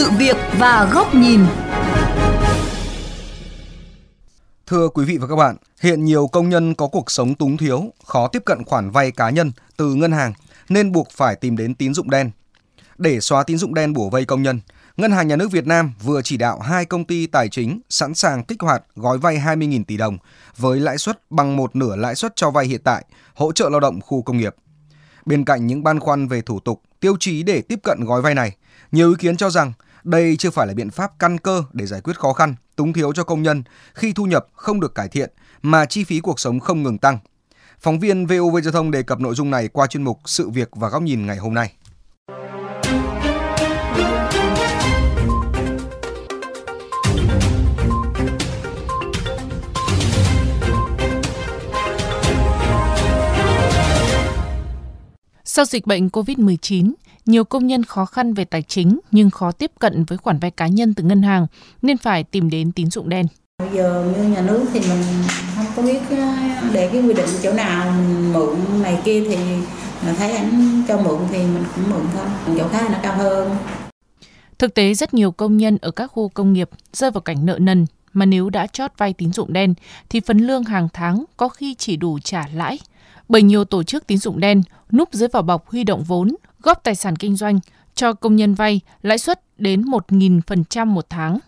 sự việc và góc nhìn. Thưa quý vị và các bạn, hiện nhiều công nhân có cuộc sống túng thiếu, khó tiếp cận khoản vay cá nhân từ ngân hàng nên buộc phải tìm đến tín dụng đen. Để xóa tín dụng đen bủa vây công nhân, Ngân hàng Nhà nước Việt Nam vừa chỉ đạo hai công ty tài chính sẵn sàng kích hoạt gói vay 20.000 tỷ đồng với lãi suất bằng một nửa lãi suất cho vay hiện tại, hỗ trợ lao động khu công nghiệp. Bên cạnh những băn khoăn về thủ tục, tiêu chí để tiếp cận gói vay này, nhiều ý kiến cho rằng đây chưa phải là biện pháp căn cơ để giải quyết khó khăn, túng thiếu cho công nhân khi thu nhập không được cải thiện mà chi phí cuộc sống không ngừng tăng. Phóng viên VOV Giao thông đề cập nội dung này qua chuyên mục Sự việc và góc nhìn ngày hôm nay. Sau dịch bệnh COVID-19, nhiều công nhân khó khăn về tài chính nhưng khó tiếp cận với khoản vay cá nhân từ ngân hàng nên phải tìm đến tín dụng đen. Bây giờ như nhà nước thì mình không có biết để cái quy định chỗ nào mượn này kia thì thấy anh cho mượn thì mình cũng mượn thôi, chỗ khác nó cao hơn. Thực tế rất nhiều công nhân ở các khu công nghiệp rơi vào cảnh nợ nần mà nếu đã chót vay tín dụng đen thì phần lương hàng tháng có khi chỉ đủ trả lãi bởi nhiều tổ chức tín dụng đen núp dưới vỏ bọc huy động vốn, góp tài sản kinh doanh, cho công nhân vay lãi suất đến 1.000% một tháng.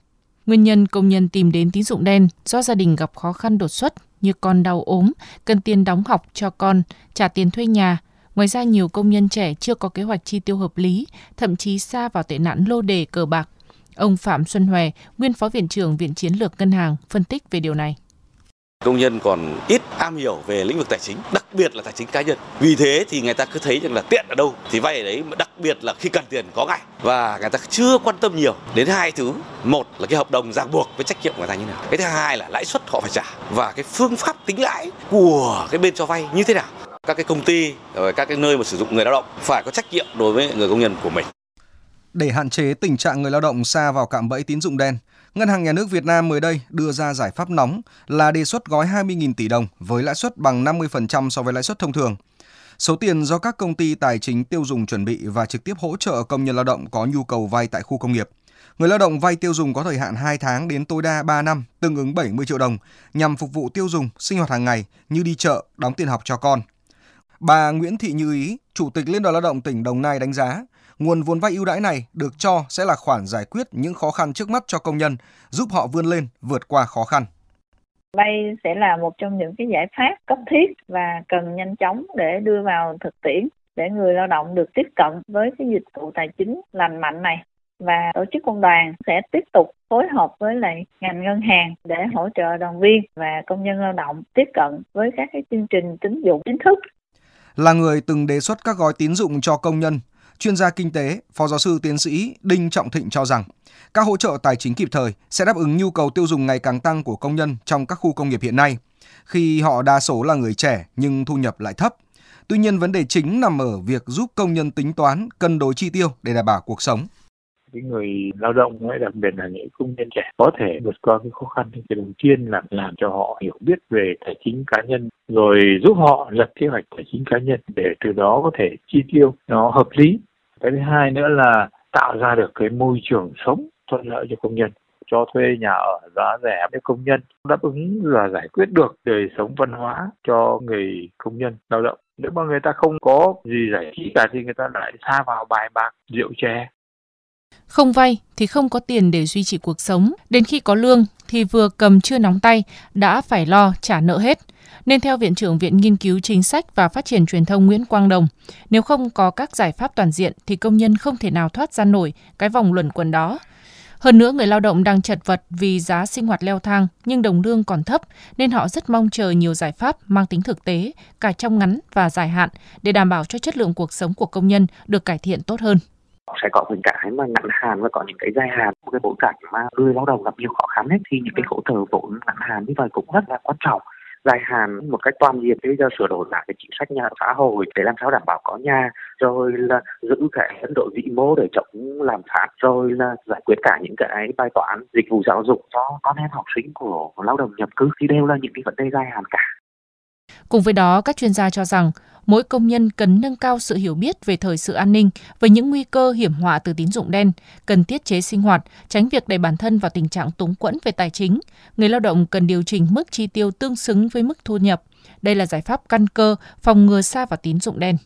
Nguyên nhân công nhân tìm đến tín dụng đen do gia đình gặp khó khăn đột xuất như con đau ốm, cần tiền đóng học cho con, trả tiền thuê nhà. Ngoài ra nhiều công nhân trẻ chưa có kế hoạch chi tiêu hợp lý, thậm chí xa vào tệ nạn lô đề cờ bạc. Ông Phạm Xuân Hòe, nguyên phó viện trưởng Viện Chiến lược Ngân hàng, phân tích về điều này. Công nhân còn ít am hiểu về lĩnh vực tài chính, đặc biệt là tài chính cá nhân. Vì thế thì người ta cứ thấy rằng là tiện ở đâu thì vay ở đấy, đặc biệt là khi cần tiền có ngay. Và người ta chưa quan tâm nhiều đến hai thứ. Một là cái hợp đồng ràng buộc với trách nhiệm của người ta như nào. Cái thứ hai là lãi suất họ phải trả và cái phương pháp tính lãi của cái bên cho vay như thế nào. Các cái công ty rồi các cái nơi mà sử dụng người lao động phải có trách nhiệm đối với người công nhân của mình. Để hạn chế tình trạng người lao động xa vào cạm bẫy tín dụng đen, Ngân hàng Nhà nước Việt Nam mới đây đưa ra giải pháp nóng là đề xuất gói 20.000 tỷ đồng với lãi suất bằng 50% so với lãi suất thông thường. Số tiền do các công ty tài chính tiêu dùng chuẩn bị và trực tiếp hỗ trợ công nhân lao động có nhu cầu vay tại khu công nghiệp. Người lao động vay tiêu dùng có thời hạn 2 tháng đến tối đa 3 năm, tương ứng 70 triệu đồng, nhằm phục vụ tiêu dùng, sinh hoạt hàng ngày như đi chợ, đóng tiền học cho con. Bà Nguyễn Thị Như Ý, Chủ tịch Liên đoàn Lao động tỉnh Đồng Nai đánh giá, Nguồn vốn vay ưu đãi này được cho sẽ là khoản giải quyết những khó khăn trước mắt cho công nhân, giúp họ vươn lên, vượt qua khó khăn. Vay sẽ là một trong những cái giải pháp cấp thiết và cần nhanh chóng để đưa vào thực tiễn để người lao động được tiếp cận với cái dịch vụ tài chính lành mạnh này và tổ chức công đoàn sẽ tiếp tục phối hợp với lại ngành ngân hàng để hỗ trợ đoàn viên và công nhân lao động tiếp cận với các cái chương trình tín dụng chính thức. Là người từng đề xuất các gói tín dụng cho công nhân, chuyên gia kinh tế, Phó giáo sư tiến sĩ Đinh Trọng Thịnh cho rằng, các hỗ trợ tài chính kịp thời sẽ đáp ứng nhu cầu tiêu dùng ngày càng tăng của công nhân trong các khu công nghiệp hiện nay, khi họ đa số là người trẻ nhưng thu nhập lại thấp. Tuy nhiên vấn đề chính nằm ở việc giúp công nhân tính toán, cân đối chi tiêu để đảm bảo cuộc sống cái người lao động ấy, đặc biệt là những công nhân trẻ, có thể vượt qua cái khó khăn thì đầu tiên là làm cho họ hiểu biết về tài chính cá nhân, rồi giúp họ lập kế hoạch tài chính cá nhân để từ đó có thể chi tiêu nó hợp lý. Cái thứ hai nữa là tạo ra được cái môi trường sống thuận lợi cho công nhân, cho thuê nhà ở giá rẻ với công nhân, đáp ứng là giải quyết được đời sống văn hóa cho người công nhân lao động. Nếu mà người ta không có gì giải trí cả thì người ta lại xa vào bài bạc, rượu chè không vay thì không có tiền để duy trì cuộc sống, đến khi có lương thì vừa cầm chưa nóng tay đã phải lo trả nợ hết. Nên theo Viện trưởng Viện Nghiên cứu Chính sách và Phát triển Truyền thông Nguyễn Quang Đồng, nếu không có các giải pháp toàn diện thì công nhân không thể nào thoát ra nổi cái vòng luẩn quẩn đó. Hơn nữa, người lao động đang chật vật vì giá sinh hoạt leo thang nhưng đồng lương còn thấp nên họ rất mong chờ nhiều giải pháp mang tính thực tế cả trong ngắn và dài hạn để đảm bảo cho chất lượng cuộc sống của công nhân được cải thiện tốt hơn sẽ có những cái mà ngắn hạn và có những cái dài hạn. Một cái bối cảnh mà người lao động gặp nhiều khó khăn hết thì những cái hỗ trợ vốn ngắn hạn như vậy cũng rất là quan trọng. Dài hạn một cách toàn diện bây giờ sửa đổi lại cái chính sách nhà xã hội để làm sao đảm bảo có nhà, rồi là giữ cái ấn độ vĩ mô để chống làm phát, rồi là giải quyết cả những cái bài toán dịch vụ giáo dục cho con em học sinh của lao động nhập cư thì đều là những cái vấn đề dài hạn cả. Cùng với đó, các chuyên gia cho rằng mỗi công nhân cần nâng cao sự hiểu biết về thời sự an ninh và những nguy cơ hiểm họa từ tín dụng đen, cần tiết chế sinh hoạt, tránh việc đẩy bản thân vào tình trạng túng quẫn về tài chính. Người lao động cần điều chỉnh mức chi tiêu tương xứng với mức thu nhập. Đây là giải pháp căn cơ phòng ngừa xa vào tín dụng đen.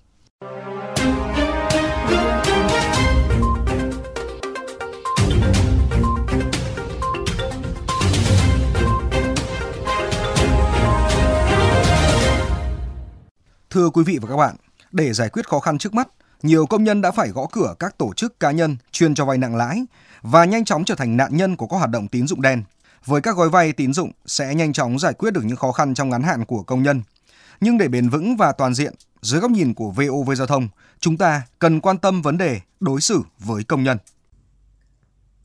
Thưa quý vị và các bạn, để giải quyết khó khăn trước mắt, nhiều công nhân đã phải gõ cửa các tổ chức cá nhân chuyên cho vay nặng lãi và nhanh chóng trở thành nạn nhân của các hoạt động tín dụng đen. Với các gói vay tín dụng sẽ nhanh chóng giải quyết được những khó khăn trong ngắn hạn của công nhân. Nhưng để bền vững và toàn diện, dưới góc nhìn của VOV Giao thông, chúng ta cần quan tâm vấn đề đối xử với công nhân.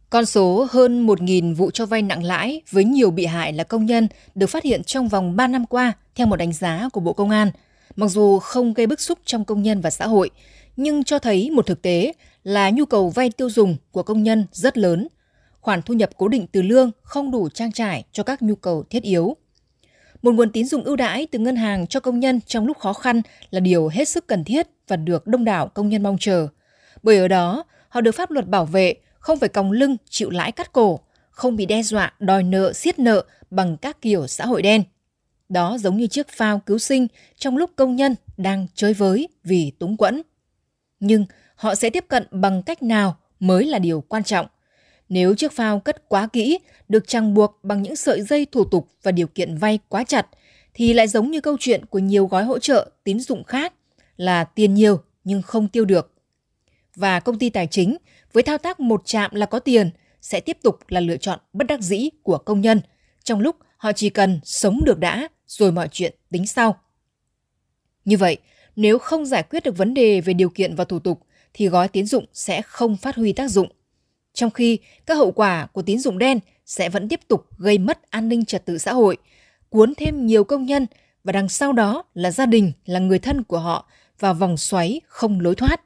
Con số hơn 1.000 vụ cho vay nặng lãi với nhiều bị hại là công nhân được phát hiện trong vòng 3 năm qua theo một đánh giá của Bộ Công an – mặc dù không gây bức xúc trong công nhân và xã hội, nhưng cho thấy một thực tế là nhu cầu vay tiêu dùng của công nhân rất lớn. Khoản thu nhập cố định từ lương không đủ trang trải cho các nhu cầu thiết yếu. Một nguồn tín dụng ưu đãi từ ngân hàng cho công nhân trong lúc khó khăn là điều hết sức cần thiết và được đông đảo công nhân mong chờ. Bởi ở đó, họ được pháp luật bảo vệ, không phải còng lưng chịu lãi cắt cổ, không bị đe dọa đòi nợ siết nợ bằng các kiểu xã hội đen. Đó giống như chiếc phao cứu sinh trong lúc công nhân đang chơi với vì túng quẫn. Nhưng họ sẽ tiếp cận bằng cách nào mới là điều quan trọng. Nếu chiếc phao cất quá kỹ, được trang buộc bằng những sợi dây thủ tục và điều kiện vay quá chặt, thì lại giống như câu chuyện của nhiều gói hỗ trợ tín dụng khác là tiền nhiều nhưng không tiêu được. Và công ty tài chính với thao tác một chạm là có tiền sẽ tiếp tục là lựa chọn bất đắc dĩ của công nhân trong lúc họ chỉ cần sống được đã rồi mọi chuyện tính sau. Như vậy, nếu không giải quyết được vấn đề về điều kiện và thủ tục thì gói tín dụng sẽ không phát huy tác dụng. Trong khi các hậu quả của tín dụng đen sẽ vẫn tiếp tục gây mất an ninh trật tự xã hội, cuốn thêm nhiều công nhân và đằng sau đó là gia đình, là người thân của họ vào vòng xoáy không lối thoát.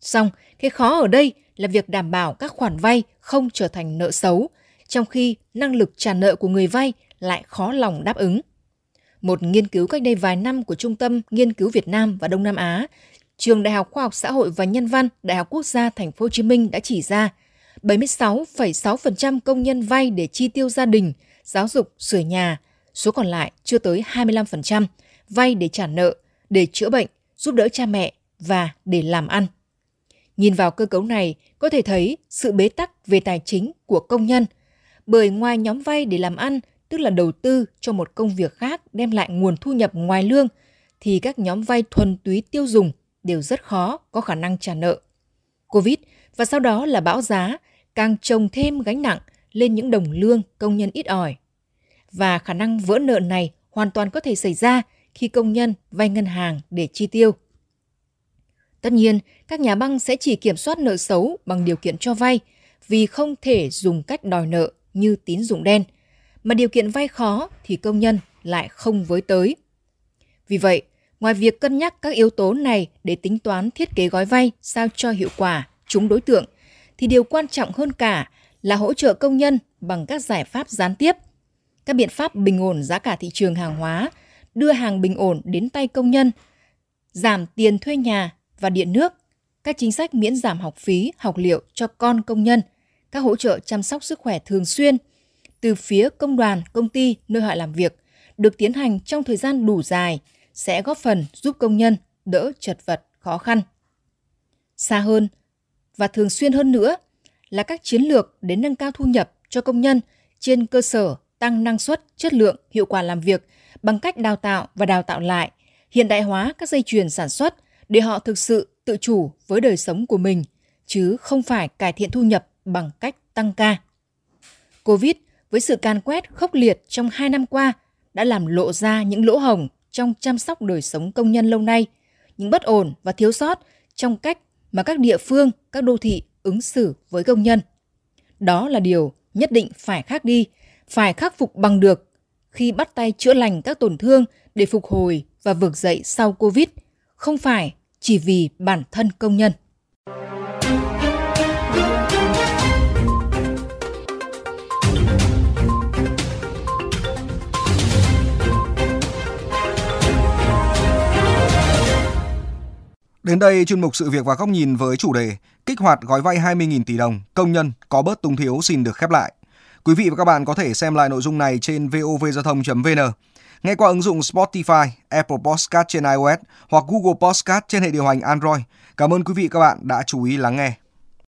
Xong, cái khó ở đây là việc đảm bảo các khoản vay không trở thành nợ xấu, trong khi năng lực trả nợ của người vay lại khó lòng đáp ứng. Một nghiên cứu cách đây vài năm của Trung tâm Nghiên cứu Việt Nam và Đông Nam Á, Trường Đại học Khoa học Xã hội và Nhân văn Đại học Quốc gia Thành phố Hồ Chí Minh đã chỉ ra 76,6% công nhân vay để chi tiêu gia đình, giáo dục, sửa nhà, số còn lại chưa tới 25% vay để trả nợ, để chữa bệnh, giúp đỡ cha mẹ và để làm ăn. Nhìn vào cơ cấu này, có thể thấy sự bế tắc về tài chính của công nhân, bởi ngoài nhóm vay để làm ăn tức là đầu tư cho một công việc khác đem lại nguồn thu nhập ngoài lương, thì các nhóm vay thuần túy tiêu dùng đều rất khó có khả năng trả nợ. Covid và sau đó là bão giá càng trồng thêm gánh nặng lên những đồng lương công nhân ít ỏi. Và khả năng vỡ nợ này hoàn toàn có thể xảy ra khi công nhân vay ngân hàng để chi tiêu. Tất nhiên, các nhà băng sẽ chỉ kiểm soát nợ xấu bằng điều kiện cho vay vì không thể dùng cách đòi nợ như tín dụng đen – mà điều kiện vay khó thì công nhân lại không với tới. Vì vậy, ngoài việc cân nhắc các yếu tố này để tính toán thiết kế gói vay sao cho hiệu quả, trúng đối tượng, thì điều quan trọng hơn cả là hỗ trợ công nhân bằng các giải pháp gián tiếp, các biện pháp bình ổn giá cả thị trường hàng hóa, đưa hàng bình ổn đến tay công nhân, giảm tiền thuê nhà và điện nước, các chính sách miễn giảm học phí, học liệu cho con công nhân, các hỗ trợ chăm sóc sức khỏe thường xuyên – từ phía công đoàn, công ty nơi họ làm việc được tiến hành trong thời gian đủ dài sẽ góp phần giúp công nhân đỡ chật vật, khó khăn. Xa hơn và thường xuyên hơn nữa là các chiến lược để nâng cao thu nhập cho công nhân trên cơ sở tăng năng suất, chất lượng, hiệu quả làm việc bằng cách đào tạo và đào tạo lại, hiện đại hóa các dây chuyền sản xuất để họ thực sự tự chủ với đời sống của mình, chứ không phải cải thiện thu nhập bằng cách tăng ca. Covid với sự can quét khốc liệt trong hai năm qua đã làm lộ ra những lỗ hồng trong chăm sóc đời sống công nhân lâu nay, những bất ổn và thiếu sót trong cách mà các địa phương, các đô thị ứng xử với công nhân. Đó là điều nhất định phải khác đi, phải khắc phục bằng được khi bắt tay chữa lành các tổn thương để phục hồi và vực dậy sau Covid, không phải chỉ vì bản thân công nhân. Đến đây chuyên mục sự việc và góc nhìn với chủ đề kích hoạt gói vay 20.000 tỷ đồng, công nhân có bớt túng thiếu xin được khép lại. Quý vị và các bạn có thể xem lại nội dung này trên vovgiao thông.vn, nghe qua ứng dụng Spotify, Apple Podcast trên iOS hoặc Google Podcast trên hệ điều hành Android. Cảm ơn quý vị và các bạn đã chú ý lắng nghe.